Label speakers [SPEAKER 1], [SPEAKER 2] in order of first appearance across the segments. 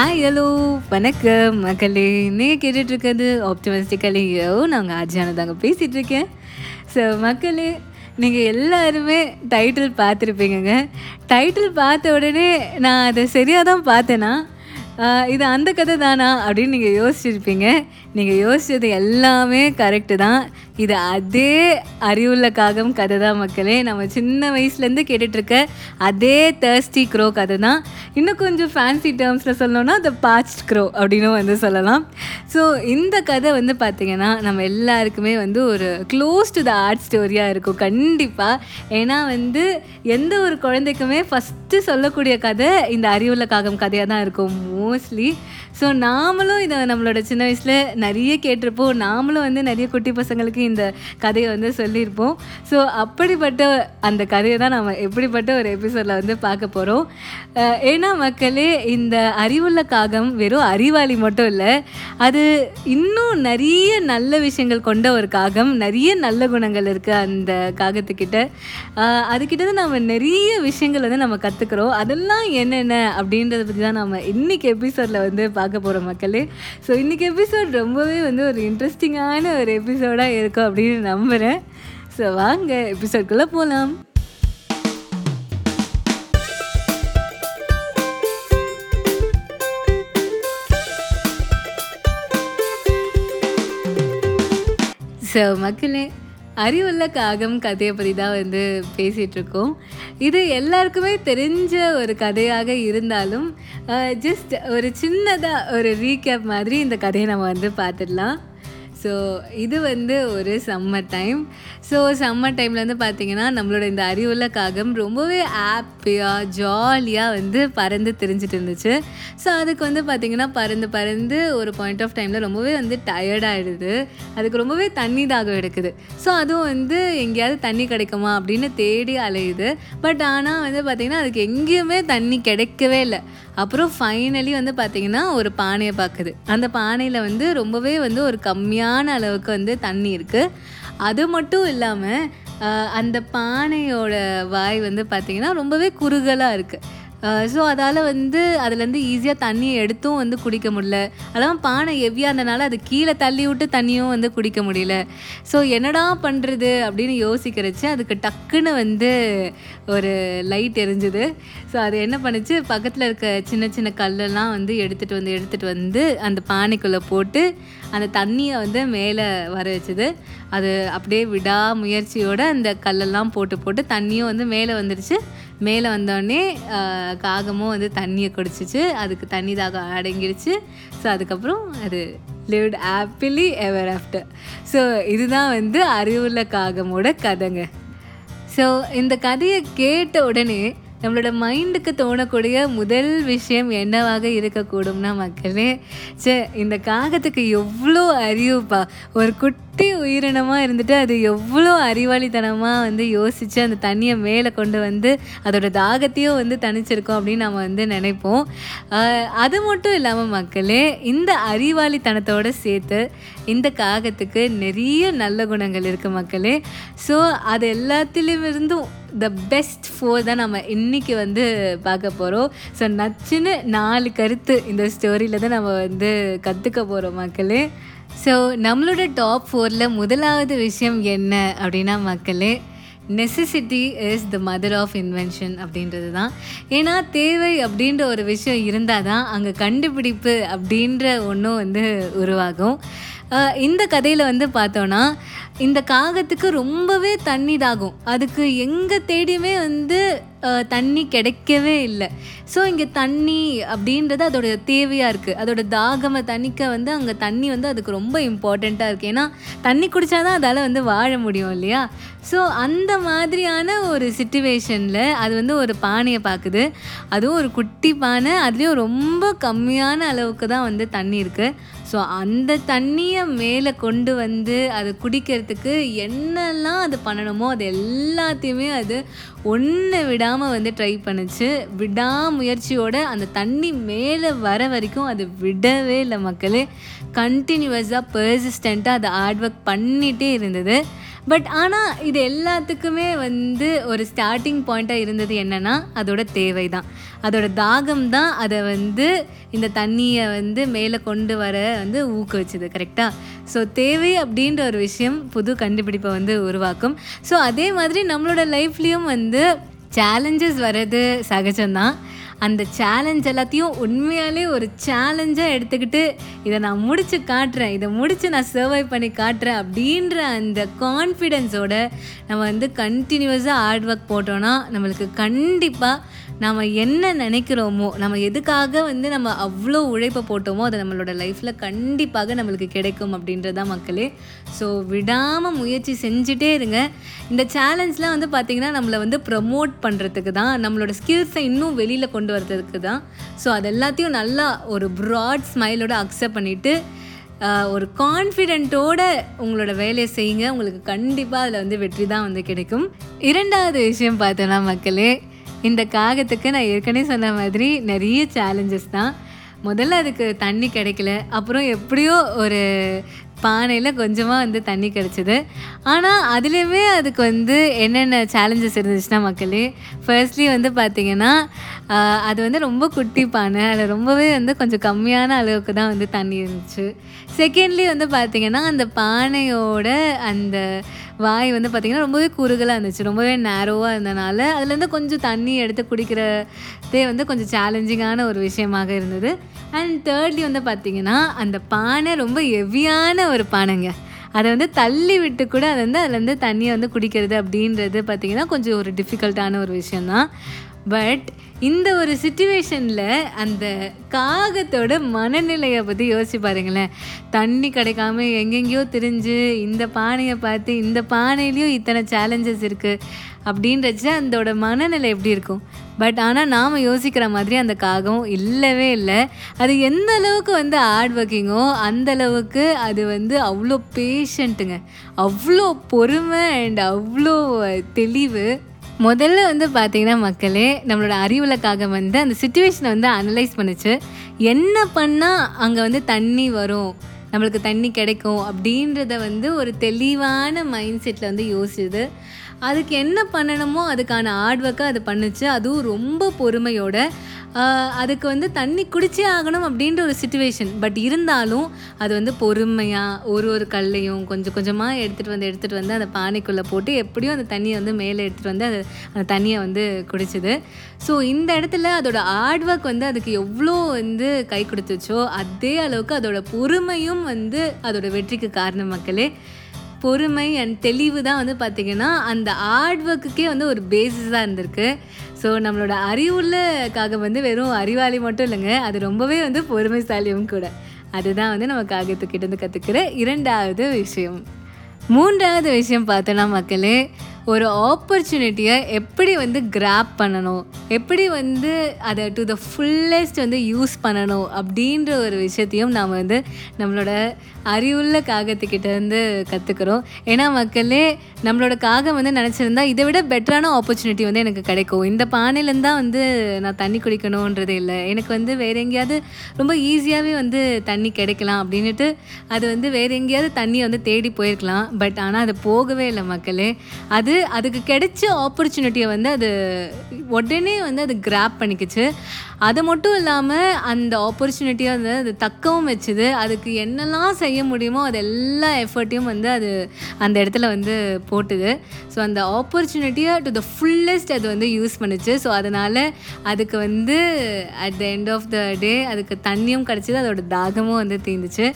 [SPEAKER 1] Hi hello வணக்கம் மக்களே நீங்கள் கேட்டுட்ருக்கிறது ஆப்டிமிஸ்டிக்கலையோ நாங்கள் ஆஜியானதாங்க பேசிகிட்டு இருக்கேன் ஸோ மக்களே நீங்கள் எல்லாருமே டைட்டில் பார்த்துருப்பீங்கங்க. டைட்டில் பார்த்த உடனே நான் அதை சரியாக தான் பார்த்தேன்னா இது அந்த கதை தானா அப்படின்னு நீங்கள் யோசிச்சிருப்பீங்க. நீங்கள் யோசிச்சது எல்லாமே கரெக்டு தான். இது அதே அறிவுள்ள காகம் கதை தான் மக்களே. நம்ம சின்ன வயசுலேருந்து கேட்டுட்ருக்க அதே தேர்ஸ்டி க்ரோ கதை தான். இன்னும் கொஞ்சம் ஃபேன்சி டேர்ம்ஸில் சொல்லணும்னா த பாச்ட் க்ரோ அப்படின்னு வந்து சொல்லலாம். ஸோ இந்த கதை வந்து பார்த்திங்கன்னா நம்ம எல்லாருக்குமே வந்து ஒரு க்ளோஸ் டு த ஆர்ட் ஸ்டோரியாக இருக்கும் கண்டிப்பாக ஏன்னா வந்து எந்த ஒரு குழந்தைக்குமே ஃபஸ்ட்டு சொல்லக்கூடிய கதை இந்த அறிவுள்ள காகம் கதையாக தான் இருக்கும். மோஸ்ட்லி ஸோ நாமளும் இதை நம்மளோட சின்ன வயசில் நிறைய கேட்டிருப்போம். நாமளும் வந்து நிறைய குட்டி பசங்களுக்கு இந்த கதையை வந்து சொல்லியிருப்போம். ஸோ அப்படிப்பட்ட அந்த கதையை தான் நம்ம எப்படிப்பட்ட ஒரு எபிசோடில் வந்து பார்க்க போகிறோம் ஏன்னா மக்களே இந்த அறிவுள்ள காகம் வெறும் அறிவாளி மட்டும் இல்லை அது இன்னும் நிறைய நல்ல விஷயங்கள் கொண்ட ஒரு காகம் நிறைய நல்ல குணங்கள் இருக்குது அந்த காகத்துக்கிட்ட. அதுக்கிட்ட தான் நம்ம நிறைய விஷயங்கள் வந்து நம்ம கற்றுக்குறோம் அதெல்லாம் என்னென்ன அப்படின்றத பற்றி தான் நம்ம இன்றைக்கி எபிசோடில் வந்து பார்க்க போகிற மக்களே. ஸோ இன்றைக்கி எபிசோட் ரொம்பவே வந்து ஒரு இன்ட்ரெஸ்டிங்கான ஒரு எபிசோடாக இருக்கும் அப்படின்னு நம்புகிறேன் ஸோ வாங்க எபிசோட்குள்ளே போகலாம் ஸோ மக்களே அறிவுள்ள காகம் கதையை பற்றி தான் வந்து பேசிகிட்ருக்கோம் இது எல்லாருக்குமே தெரிஞ்ச ஒரு கதையாக இருந்தாலும் ஜஸ்ட் ஒரு சின்னதாக ஒரு ரீகேப் மாதிரி இந்த கதையை நம்ம வந்து பார்த்துடலாம். ஸோ இது வந்து ஒரு சம்மர் டைம் ஸோ சம்மர் டைமில் வந்து பார்த்திங்கன்னா நம்மளோட இந்த அறிவுள்ள காகம் ரொம்பவே ஹாப்பியாக ஜாலியாக வந்து பறந்து தெரிஞ்சிட்டு இருந்துச்சு. ஸோ அதுக்கு வந்து பார்த்திங்கன்னா பறந்து பறந்து ஒரு பாயிண்ட் ஆஃப் டைமில் ரொம்பவே வந்து டயர்டாகிடுது அதுக்கு ரொம்பவே தண்ணி தாகம் எடுக்குது. ஸோ அதுவும் வந்து எங்கேயாவது தண்ணி கிடைக்குமா அப்படின்னு தேடி அலையுது. பட் ஆனால் வந்து பார்த்திங்கன்னா அதுக்கு எங்கேயுமே தண்ணி கிடைக்கவே இல்லை. அப்புறம் ஃபைனலி வந்து பார்த்திங்கன்னா ஒரு பானையை பார்க்குது அந்த பானையில் வந்து ரொம்பவே வந்து ஒரு கம்மியாக கம்மியான அளவுக்கு வந்து தண்ணி இருக்குது அது மட்டும் இல்லாமல் அந்த பானையோட வாய் வந்து பார்த்திங்கன்னா ரொம்பவே குறுகலாக இருக்குது ஸோ அதால் வந்து அதுலேருந்து ஈஸியாக தண்ணியை எடுத்தும் வந்து குடிக்க முடியல. அதான் பானை ஹெவியாக இருந்தனால அது கீழே தள்ளி விட்டு தண்ணியும் வந்து குடிக்க முடியல. ஸோ என்னடா பண்ணுறது அப்படின்னு யோசிக்கிறச்சு அதுக்கு டக்குன்னு வந்து ஒரு லைட் எரிஞ்சுது. ஸோ அது என்ன பண்ணுச்சு பக்கத்தில் இருக்க சின்ன சின்ன கல்லெல்லாம் வந்து எடுத்துகிட்டு வந்து எடுத்துகிட்டு வந்து அந்த பானைக்குள்ளே போட்டு அந்த தண்ணியை வந்து மேலே வர வச்சுது. அது அப்படியே விடா முயற்சியோடு அந்த கல்லெல்லாம் போட்டு போட்டு தண்ணியும் வந்து மேலே வந்துடுச்சு மேலே வந்தோடனே காகமும் வந்து தண்ணியை குடிச்சிச்சு. அதுக்கு தண்ணி தாகம் அடங்கிடுச்சு ஸோ அதுக்கப்புறம் அது lived happily ever after so இதுதான் வந்து அறிவுள்ள காகமோட கதைங்க. ஸோ இந்த கதையை கேட்ட உடனே நம்மளோட மைண்டுக்கு தோணக்கூடிய முதல் விஷயம் என்னவாக இருக்கக்கூடும்னா மக்களே சே இந்த காகத்துக்கு எவ்வளோ அறிவுப்பா. ஒரு குட்டி உயிரினமாக இருந்துட்டு அது எவ்வளோ அறிவாளித்தனமாக வந்து யோசித்து அந்த தண்ணியை மேலே கொண்டு வந்து அதோட தாகத்தையும் வந்து தணிச்சிருக்கோம் அப்படின்னு நம்ம வந்து நினைப்போம். அது மட்டும் இல்லாமல் மக்களே இந்த அறிவாளித்தனத்தோடு சேர்த்து இந்த காகத்துக்கு நிறைய நல்ல குணங்கள் இருக்குது மக்களே. ஸோ அது எல்லாத்துலேயும் இருந்தும் த பெஸ்ட் ஃபோர் தான் நம்ம இன்றைக்கி வந்து பார்க்க போகிறோம் ஸோ நச்சுன்னு நாலு கருத்து இந்த ஸ்டோரியில் தான் நம்ம வந்து கற்றுக்க போகிறோம் மக்களே. ஸோ நம்மளோட டாப் ஃபோரில் முதலாவது விஷயம் என்ன அப்படின்னா மக்களே necessity is the mother of invention அப்படின்றது தான். ஏன்னா தேவை அப்படின்ற ஒரு விஷயம் இருந்தால் தான் அங்கே கண்டுபிடிப்பு அப்படின்ற ஒன்றும் வந்து உருவாகும். இந்த கதையில் வந்து பார்த்தோன்னா இந்த காகத்துக்கு ரொம்பவே தண்ணி தாகும் அதுக்கு எங்கே தேடியுமே வந்து தண்ணி கிடைக்கவே இல்லை. ஸோ இங்கே தண்ணி அப்படின்றது அதோட தேவையாக இருக்குது அதோட தாகமை தண்ணிக்க வந்து அங்கே தண்ணி வந்து அதுக்கு ரொம்ப இம்பார்ட்டண்ட்டாக இருக்குது ஏன்னா தண்ணி குடித்தா தான் அதால் வந்து வாழ முடியும் இல்லையா? ஸோ அந்த மாதிரியான ஒரு சுச்சுவேஷனில் அது வந்து ஒரு பானையை பார்க்குது அதுவும் ஒரு குட்டி பானை. அதுலேயும் ரொம்ப கம்மியான அளவுக்கு தான் வந்து தண்ணி இருக்குது ஸோ அந்த தண்ணியை மேலே கொண்டு வந்து அதை குடிக்கிறதுக்கு என்னெல்லாம் அது பண்ணணுமோ அது எல்லாத்தையுமே அது ஒன்று விடாமல் வந்து ட்ரை பண்ணுச்சு. விடாமுயற்சியோட அந்த தண்ணி மேலே வர வரைக்கும் அது விடவே இல்லை மக்களே. கண்டினியூவஸாக பர்சிஸ்டண்ட்டாக அதை ஹார்ட் ஒர்க் பண்ணிகிட்டே இருந்தது. பட் ஆனால் இது எல்லாத்துக்குமே வந்து ஒரு ஸ்டார்டிங் பாயிண்ட்டாக இருந்தது என்னென்னா அதோட தேவை தான் அதோட தாகம் தான் அதை வந்து இந்த தண்ணியை வந்து மேலே கொண்டு வர வந்து ஊக்குவிச்சுது கரெக்டாக ஸோ தேவை அப்படின்ற ஒரு விஷயம் புது கண்டுபிடிப்பை வந்து உருவாக்கும். ஸோ அதே மாதிரி நம்மளோட லைஃப்லேயும் வந்து சேலஞ்சஸ் வர்றது சகஜம்தான். அந்த சேலஞ்ச் எல்லாத்தையும் உண்மையாலே ஒரு சேலஞ்சாக எடுத்துக்கிட்டு இதை நான் முடித்து காட்டுறேன். இதை முடித்து நான் சர்வை பண்ணி காட்டுறேன் அப்படின்ற அந்த கான்ஃபிடென்ஸோட நம்ம வந்து கண்டினியூஸாக ஹார்ட் ஒர்க் போட்டோன்னா நம்மளுக்கு கண்டிப்பாக நம்ம என்ன நினைக்கிறோமோ நம்ம எதுக்காக வந்து நம்ம அவ்வளோ உழைப்பை போட்டோமோ அது நம்மளோட லைஃப்பில் கண்டிப்பாக நம்மளுக்கு கிடைக்கும் அப்படின்றதான் மக்களே. ஸோ விடாமல் முயற்சி செஞ்சுட்டே இருங்க. இந்த சேலஞ்ச்லாம் வந்து பார்த்திங்கன்னா நம்மளை வந்து ப்ரமோட் பண்ணுறதுக்கு தான் நம்மளோட ஸ்கில்ஸை இன்னும் வெளியில் கொண்டு வரதுக்கு தான் ஸோ அது எல்லாத்தையும் நல்லா ஒரு ப்ராட் ஸ்மைலோட அக்செப்ட் பண்ணிவிட்டு ஒரு கான்ஃபிடென்ட்டோட உங்களோட வேலையை செய்யுங்க. உங்களுக்கு கண்டிப்பாக அதில் வந்து வெற்றி தான் வந்து கிடைக்கும். இரண்டாவது விஷயம் பார்த்தோன்னா மக்களே இந்த காகத்துக்கு நான் ஏற்கனவே சொன்ன மாதிரி நிறைய சேலஞ்சஸ் தான். முதல்ல அதுக்கு தண்ணி கிடைக்கல அப்புறம் எப்படியோ ஒரு பானையில் கொஞ்சமாக வந்து தண்ணி கிடச்சிது. ஆனால் அதுலேயுமே அதுக்கு வந்து என்னென்ன சேலஞ்சஸ் இருந்துச்சுன்னா மக்களே ஃபர்ஸ்ட்லி வந்து பார்த்திங்கன்னா அது வந்து ரொம்ப குட்டி பானை. அதில் ரொம்பவே வந்து கொஞ்சம் கம்மியான அளவுக்கு தான் வந்து தண்ணி இருந்துச்சு. செகண்ட்லி வந்து பார்த்திங்கன்னா அந்த பானையோட அந்த வாய் வந்து பார்த்திங்கன்னா ரொம்பவே குறுகலாக இருந்துச்சு. ரொம்பவே நேரோவாக இருந்தனால அதுலேருந்து கொஞ்சம் தண்ணி எடுத்து குடிக்கிறதே வந்து கொஞ்சம் சேலஞ்சிங்கான ஒரு விஷயமாக இருந்தது. அண்ட் தேர்ட்லி வந்து பார்த்திங்கன்னா அந்த பானை ரொம்ப ஹெவியான ஒரு பானைங்க. அதை வந்து தள்ளி விட்டு கூட அதை வந்து அதுலேருந்து தண்ணியை வந்து குடிக்கிறது அப்படின்றது பார்த்திங்கன்னா கொஞ்சம் ஒரு டிஃபிகல்ட்டான ஒரு விஷயந்தான் பட் இந்த ஒரு சுச்சுவேஷனில் அந்த காகத்தோட மனநிலையை பற்றி யோசிச்சு பாருங்களேன். தண்ணி கிடைக்காம எங்கெங்கேயோ திரிஞ்சு இந்த பானையை பார்த்து இந்த பானையிலையும் இத்தனை சேலஞ்சஸ் இருக்குது அப்படின்றச்சு அதோட மனநிலை எப்படி இருக்கும்? பட் ஆனால் நாம் யோசிக்கிற மாதிரி அந்த காகம் இல்லவே இல்லை. அது எந்த அளவுக்கு வந்து ஹார்ட் ஒர்க்கிங்கோ அந்த அளவுக்கு அது வந்து அவ்வளோ பேஷண்ட்டுங்க அவ்வளோ பொறுமை அண்ட் அவ்வளோ தெளிவு. முதல்ல வந்து பார்த்திங்கன்னா மக்களே நம்மளோட அறிவுலக்காக வந்து அந்த சுச்சுவேஷனை வந்து அனலைஸ் பண்ணுச்சு. என்ன பண்ணால் அங்கே வந்து தண்ணி வரும்? நம்மளுக்கு தண்ணி கிடைக்கும் அப்படின்றத வந்து ஒரு தெளிவான மைண்ட் செட்டில் வந்து யோசிச்சுது. அதுக்கு என்ன பண்ணணுமோ அதுக்கான ஹார்ட் ஒர்க்கை அது பண்ணுச்சு. அதுவும் ரொம்ப பொறுமையோட. அதுக்கு வந்து தண்ணி குடிச்சே ஆகணும் அப்படின்ற ஒரு சுச்சுவேஷன் பட் இருந்தாலும் அது வந்து பொறுமையாக ஒரு ஒரு கல்லையும் கொஞ்சம் கொஞ்சமாக எடுத்துகிட்டு வந்து எடுத்துகிட்டு வந்து அந்த பானைக்குள்ளே போட்டு எப்படியும் அந்த தண்ணியை வந்து மேலே எடுத்துகிட்டு வந்து அது அந்த தண்ணியை வந்து குடிச்சுது. ஸோ இந்த இடத்துல அதோட ஹார்ட் ஒர்க் வந்து அதுக்கு எவ்வளோ வந்து கை கொடுத்துச்சோ அதே அளவுக்கு அதோட பொறுமையும் வந்து அதோட வெற்றிக்கு காரணம் மக்களே. பொறுமை அண்ட் தெளிவு தான் வந்து பார்த்திங்கன்னா அந்த ஹார்ட் ஒர்க்குக்கே வந்து ஒரு பேசிஸாக இருந்திருக்கு. ஸோ நம்மளோட அறிவுள்ளக்காக வந்து வெறும் அறிவாளி மட்டும் இல்லைங்க அது ரொம்பவே வந்து பொறுமைசாலியும் கூட. அதுதான் வந்து நம்ம காகத்துக்கிட்ட இருந்து கற்றுக்கிற இரண்டாவது விஷயம். மூன்றாவது விஷயம் பார்த்தோன்னா மக்களே ஒரு ஆப்பர்ச்சுனிட்டியை எப்படி வந்து கிராப் பண்ணணும்? எப்படி வந்து அதை டு த ஃபுல்லஸ்ட் வந்து யூஸ் பண்ணணும் அப்படின்ற ஒரு விஷயத்தையும் நாம் வந்து நம்மளோட அறிவுள்ள காகத்துக்கிட்டேருந்து கற்றுக்குறோம் ஏன்னா மக்களே நம்மளோட காகம் வந்து நினச்சிருந்தா இதை விட பெட்டரான ஆப்பர்ச்சுனிட்டி வந்து எனக்கு கிடைக்கும். இந்த பானையிலேருந்து தான் வந்து நான் தண்ணி குடிக்கணுன்றதே இல்லை. எனக்கு வந்து வேறு எங்கேயாவது ரொம்ப ஈஸியாகவே வந்து தண்ணி கிடைக்கலாம் அப்படின்ட்டு அது வந்து வேறு எங்கேயாவது தண்ணியை வந்து தேடி போயிருக்கலாம். பட் ஆனால் அது போகவே இல்லை மக்களே. அது அதுக்கு கிடைச்ச ஆப்பர்ச்சுனிட்டியை வந்து அது உடனே வந்து அது கிராப் பண்ணிக்கிச்சு. அது மட்டும் இல்லாமல் அந்த ஆப்பர்ச்சுனிட்டியை வந்து அது தக்கவும் வச்சுது. அதுக்கு என்னெல்லாம் செய்ய முடியுமோ அது எல்லா எஃபர்ட்டையும் வந்து அது அந்த இடத்துல வந்து போட்டுது. ஸோ அந்த ஆப்பர்ச்சுனிட்டியை டு த ஃபுல்லஸ்ட் அது வந்து யூஸ் பண்ணுச்சு. ஸோ அதனால் அதுக்கு வந்து at the end of the day அதுக்கு தண்ணியும் கிடச்சிது. அதோட தாகமும் வந்து தீர்ந்துச்சு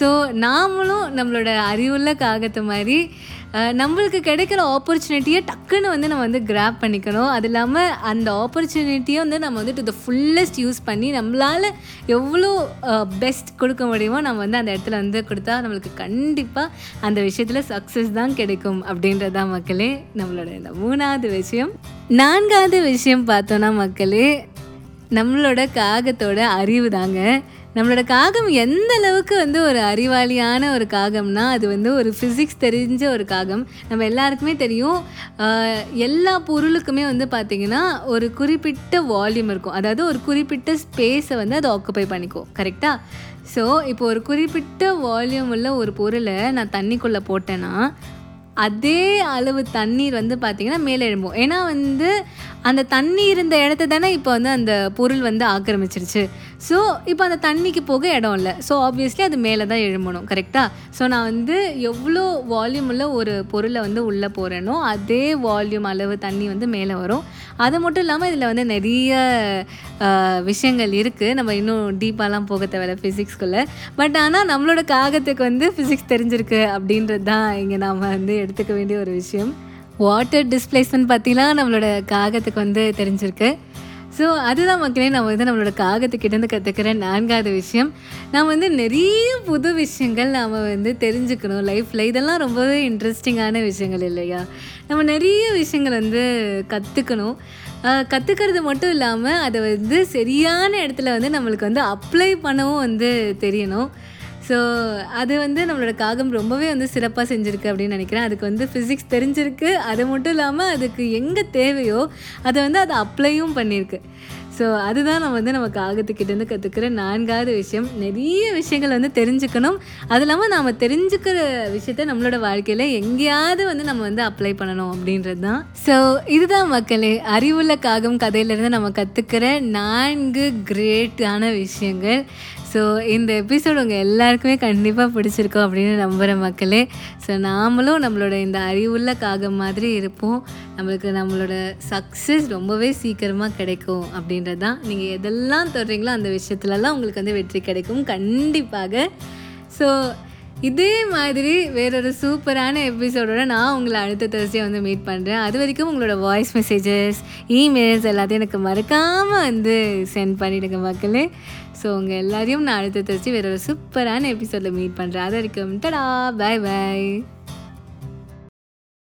[SPEAKER 1] ஸோ நாமளும் நம்மளோட அறிவுள்ள காகத்து மாதிரி நம்மளுக்கு கிடைக்கிற ஆப்பர்ச்சுனிட்டியை டக்குன்னு வந்து நம்ம வந்து கிராப் பண்ணிக்கணும். அது இல்லாமல் அந்த ஆப்பர்ச்சுனிட்டியை வந்து நம்ம வந்து டு த ஃபுல்லஸ்ட் யூஸ் பண்ணி நம்மளால் எவ்வளோ பெஸ்ட் கொடுக்க முடியுமோ நம்ம வந்து அந்த இடத்துல வந்து கொடுத்தா நம்மளுக்கு கண்டிப்பாக அந்த விஷயத்தில் சக்ஸஸ் தான் கிடைக்கும் அப்படின்றதான் மக்களே. நம்மளோட இந்த மூணாவது விஷயம். நான்காவது விஷயம் பார்த்தோன்னா மக்களே நம்மளோட காகத்தோட அறிவு தாங்க. நம்மளோட காகம் எந்த அளவுக்கு வந்து ஒரு அறிவாளியான ஒரு காகம்னா அது வந்து ஒரு ஃபிசிக்ஸ் தெரிஞ்ச ஒரு காகம். நம்ம எல்லாருக்குமே தெரியும். எல்லா பொருளுக்குமே வந்து பார்த்திங்கன்னா ஒரு குறிப்பிட்ட வால்யூம் இருக்கும். அதாவது ஒரு குறிப்பிட்ட ஸ்பேஸை வந்து அதை ஆக்குப்பை பண்ணிக்கும். கரெக்டாக ஸோ இப்போ ஒரு குறிப்பிட்ட வால்யூம் உள்ள ஒரு பொருளை நான் தண்ணிக்குள்ளே போட்டேன்னா அதே அளவு தண்ணீர் வந்து பார்த்திங்கன்னா மேலே எழும்பும். ஏன்னா வந்து அந்த தண்ணி இருந்த இடத்த தானே இப்போ வந்து அந்த பொருள் வந்து ஆக்கிரமிச்சிருச்சு. ஸோ இப்போ அந்த தண்ணிக்கு போக இடம் இல்லை. ஸோ ஆப்வியஸ்லி அது மேலே தான் எழும்பணும் கரெக்டாக ஸோ நான் வந்து எவ்வளோ வால்யூம் உள்ள ஒரு பொருளை வந்து உள்ளே போகிறேனோ அதே வால்யூம் அளவு தண்ணி வந்து மேலே வரும். அது மட்டும் இல்லாமல் இதில் வந்து நிறைய விஷயங்கள் இருக்குது நம்ம இன்னும் டீப்பாலாம் போக தேவையில்ல ஃபிசிக்ஸ்குள்ளே பட் ஆனால் நம்மளோட காகத்துக்கு வந்து ஃபிசிக்ஸ் தெரிஞ்சிருக்கு அப்படின்றது தான் இங்கே நாம் வந்து எடுத்துக்க வேண்டிய ஒரு விஷயம். வாட்டர் டிஸ்பிளேஸ்மெண்ட் பற்றிலாம் நம்மளோட காகத்துக்கு வந்து தெரிஞ்சிருக்கு. ஸோ அதுதான் மக்களே நம்ம வந்து நம்மளோட காகத்துக்கிட்டேருந்து கற்றுக்கிற நான்காவது விஷயம். நாம் வந்து நிறைய புது விஷயங்கள் நாம் வந்து தெரிஞ்சுக்கணும் லைஃப்பில் இதெல்லாம் ரொம்பவே இன்ட்ரெஸ்டிங்கான விஷயங்கள் இல்லையா? நம்ம நிறைய விஷயங்கள் வந்து கற்றுக்கணும் கற்றுக்கிறது மட்டும் இல்லாமல் அதை வந்து சரியான இடத்துல வந்து நம்மளுக்கு வந்து அப்ளை பண்ணவும் வந்து தெரியணும். ஸோ அது வந்து நம்மளோட காகம் ரொம்பவே வந்து சிறப்பாக செஞ்சுருக்கு அப்படின்னு நினைக்கிறேன். அதுக்கு வந்து ஃபிசிக்ஸ் தெரிஞ்சிருக்கு. அது மட்டும் இல்லாமல் அதுக்கு எங்கே தேவையோ அதை வந்து அதை அப்ளையும் பண்ணியிருக்கு ஸோ அதுதான் நம்ம வந்து நம்ம காகத்துக்கிட்டேருந்து கற்றுக்கிற நான்காவது விஷயம். நிறைய விஷயங்கள் வந்து தெரிஞ்சுக்கணும். அது இல்லாமல் நாம் தெரிஞ்சுக்கிற விஷயத்த நம்மளோட வாழ்க்கையில் எங்கேயாவது வந்து நம்ம வந்து அப்ளை பண்ணணும் அப்படின்றது தான் ஸோ இதுதான் மக்களே அறிவுள்ள காகம் கதையிலேருந்து நம்ம கற்றுக்கிற நான்கு கிரேட்டான விஷயங்கள். ஸோ இந்த எபிசோடு உங்கள் எல்லாருக்குமே கண்டிப்பாக பிடிச்சிருக்கோம் அப்படின்னு நம்புகிற மக்களே. ஸோ நாமளும் நம்மளோட இந்த அறிவுள்ள காகம் மாதிரி இருப்போம். நம்மளுக்கு நம்மளோட சக்ஸஸ் ரொம்பவே சீக்கிரமாக கிடைக்கும் அப்படின்றது தான் நீங்கள் எதெல்லாம் தொடுறீங்களோ அந்த விஷயத்துலலாம் உங்களுக்கு வந்து வெற்றி கிடைக்கும் கண்டிப்பாக. ஸோ இதே மாதிரி வேறொரு சூப்பரான எபிசோடோட நான் உங்களை அடுத்த Thursday வந்து மீட் பண்ணுறேன் அது வரைக்கும் உங்களோட வாய்ஸ் மெசேஜஸ் இமெயில்ஸ் எல்லாத்தையும் எனக்கு மறக்காமல் வந்து சென்ட் பண்ணிவிடுங்க மக்களே. ஸோ உங்கள் எல்லாரையும் நான் அடுத்த தர்சி வேற ஒரு சூப்பரான எபிசோடில் மீட் பண்ணுறேன் அது வரைக்கும் டடா பை பை